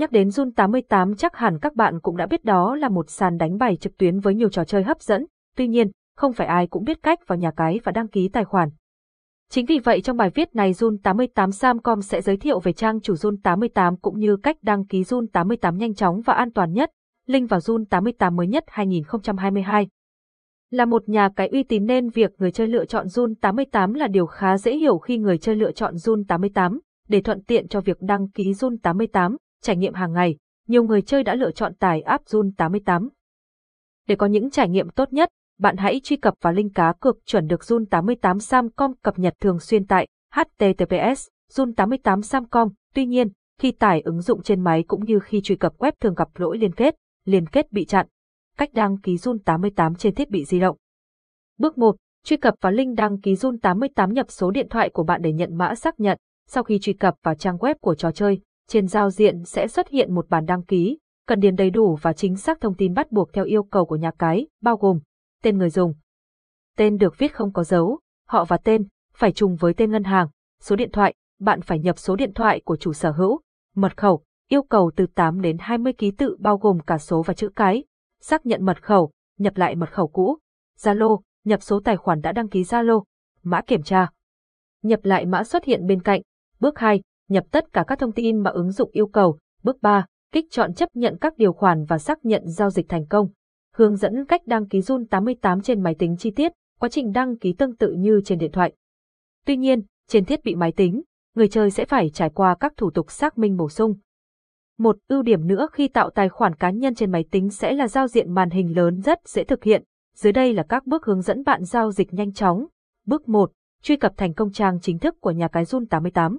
Nhắc đến Jun 88 chắc hẳn các bạn cũng đã biết đó là một sàn đánh bài trực tuyến với nhiều trò chơi hấp dẫn, tuy nhiên, không phải ai cũng biết cách vào nhà cái và đăng ký tài khoản. Chính vì vậy trong bài viết này Jun 88 Samcom sẽ giới thiệu về trang chủ Jun 88 cũng như cách đăng ký Jun 88 nhanh chóng và an toàn nhất, link vào Jun 88 mới nhất 2022. Là một nhà cái uy tín nên việc người chơi lựa chọn Jun 88 là điều khá dễ hiểu khi người chơi lựa chọn Jun 88 để thuận tiện cho việc đăng ký Jun 88 trải nghiệm hàng ngày, nhiều người chơi đã lựa chọn tải app Zun 88. Để có những trải nghiệm tốt nhất, bạn hãy truy cập vào link cá cược chuẩn được Zun 88 Samcom cập nhật thường xuyên tại https Zun 88 Samcom. Tuy nhiên, khi tải ứng dụng trên máy cũng như khi truy cập web thường gặp lỗi liên kết, liên kết bị chặn. Cách đăng ký Zun 88 trên thiết bị di động. Bước 1. Truy cập vào link đăng ký Zun 88 nhập số điện thoại của bạn để nhận mã xác nhận. Sau khi truy cập vào trang web của trò chơi, trên giao diện sẽ xuất hiện một bản đăng ký, cần điền đầy đủ và chính xác thông tin bắt buộc theo yêu cầu của nhà cái, bao gồm tên người dùng. Tên được viết không có dấu, họ và tên, phải trùng với tên ngân hàng, số điện thoại, bạn phải nhập số điện thoại của chủ sở hữu, mật khẩu, yêu cầu từ 8 đến 20 ký tự bao gồm cả số và chữ cái, xác nhận mật khẩu, nhập lại mật khẩu cũ, Zalo, nhập số tài khoản đã đăng ký Zalo, mã kiểm tra. Nhập lại mã xuất hiện bên cạnh. Bước 2, nhập tất cả các thông tin mà ứng dụng yêu cầu. Bước 3, kích chọn chấp nhận các điều khoản và xác nhận giao dịch thành công. Hướng dẫn cách đăng ký Zun 88 trên máy tính chi tiết, quá trình đăng ký tương tự như trên điện thoại. Tuy nhiên, trên thiết bị máy tính, người chơi sẽ phải trải qua các thủ tục xác minh bổ sung. Một ưu điểm nữa khi tạo tài khoản cá nhân trên máy tính sẽ là giao diện màn hình lớn rất dễ thực hiện. Dưới đây là các bước hướng dẫn bạn giao dịch nhanh chóng. Bước 1. Truy cập thành công trang chính thức của nhà cái Zun 88.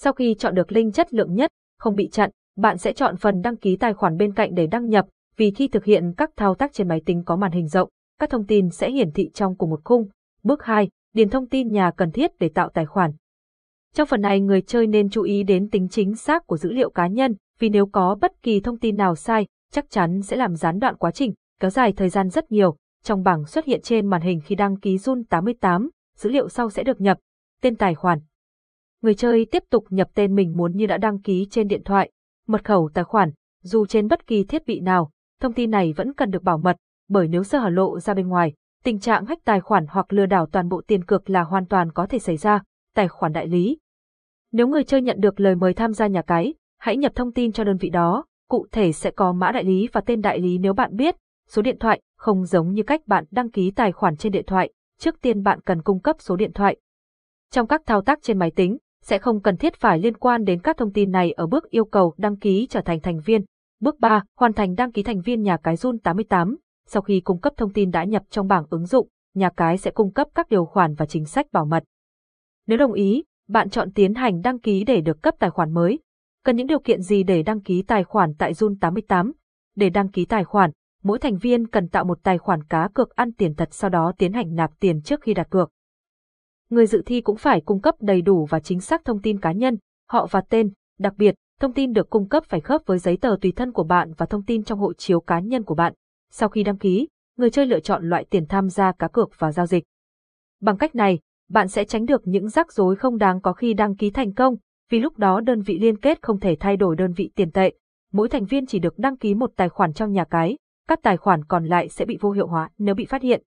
Sau khi chọn được link chất lượng nhất, không bị chặn, bạn sẽ chọn phần đăng ký tài khoản bên cạnh để đăng nhập, vì khi thực hiện các thao tác trên máy tính có màn hình rộng, các thông tin sẽ hiển thị trong cùng một khung. Bước 2, điền thông tin nhà cần thiết để tạo tài khoản. Trong phần này người chơi nên chú ý đến tính chính xác của dữ liệu cá nhân, vì nếu có bất kỳ thông tin nào sai, chắc chắn sẽ làm gián đoạn quá trình, kéo dài thời gian rất nhiều. Trong bảng xuất hiện trên màn hình khi đăng ký Zun 88, dữ liệu sau sẽ được nhập, tên tài khoản. Người chơi tiếp tục nhập tên mình muốn như đã đăng ký trên điện thoại, mật khẩu tài khoản, dù trên bất kỳ thiết bị nào, thông tin này vẫn cần được bảo mật, bởi nếu sơ hở lộ ra bên ngoài, tình trạng hách tài khoản hoặc lừa đảo toàn bộ tiền cược là hoàn toàn có thể xảy ra. Tài khoản đại lý. Nếu người chơi nhận được lời mời tham gia nhà cái, hãy nhập thông tin cho đơn vị đó, cụ thể sẽ có mã đại lý và tên đại lý nếu bạn biết, số điện thoại, không giống như cách bạn đăng ký tài khoản trên điện thoại, trước tiên bạn cần cung cấp số điện thoại. Trong các thao tác trên máy tính, sẽ không cần thiết phải liên quan đến các thông tin này ở bước yêu cầu đăng ký trở thành thành viên. Bước 3. Hoàn thành đăng ký thành viên nhà cái Zun 88. Sau khi cung cấp thông tin đã nhập trong bảng ứng dụng, nhà cái sẽ cung cấp các điều khoản và chính sách bảo mật. Nếu đồng ý, bạn chọn tiến hành đăng ký để được cấp tài khoản mới. Cần những điều kiện gì để đăng ký tài khoản tại Zun 88? Để đăng ký tài khoản, mỗi thành viên cần tạo một tài khoản cá cược ăn tiền thật sau đó tiến hành nạp tiền trước khi đặt cược. Người dự thi cũng phải cung cấp đầy đủ và chính xác thông tin cá nhân, họ và tên, đặc biệt, thông tin được cung cấp phải khớp với giấy tờ tùy thân của bạn và thông tin trong hộ chiếu cá nhân của bạn. Sau khi đăng ký, người chơi lựa chọn loại tiền tham gia cá cược và giao dịch. Bằng cách này, bạn sẽ tránh được những rắc rối không đáng có khi đăng ký thành công, vì lúc đó đơn vị liên kết không thể thay đổi đơn vị tiền tệ. Mỗi thành viên chỉ được đăng ký một tài khoản trong nhà cái, các tài khoản còn lại sẽ bị vô hiệu hóa nếu bị phát hiện.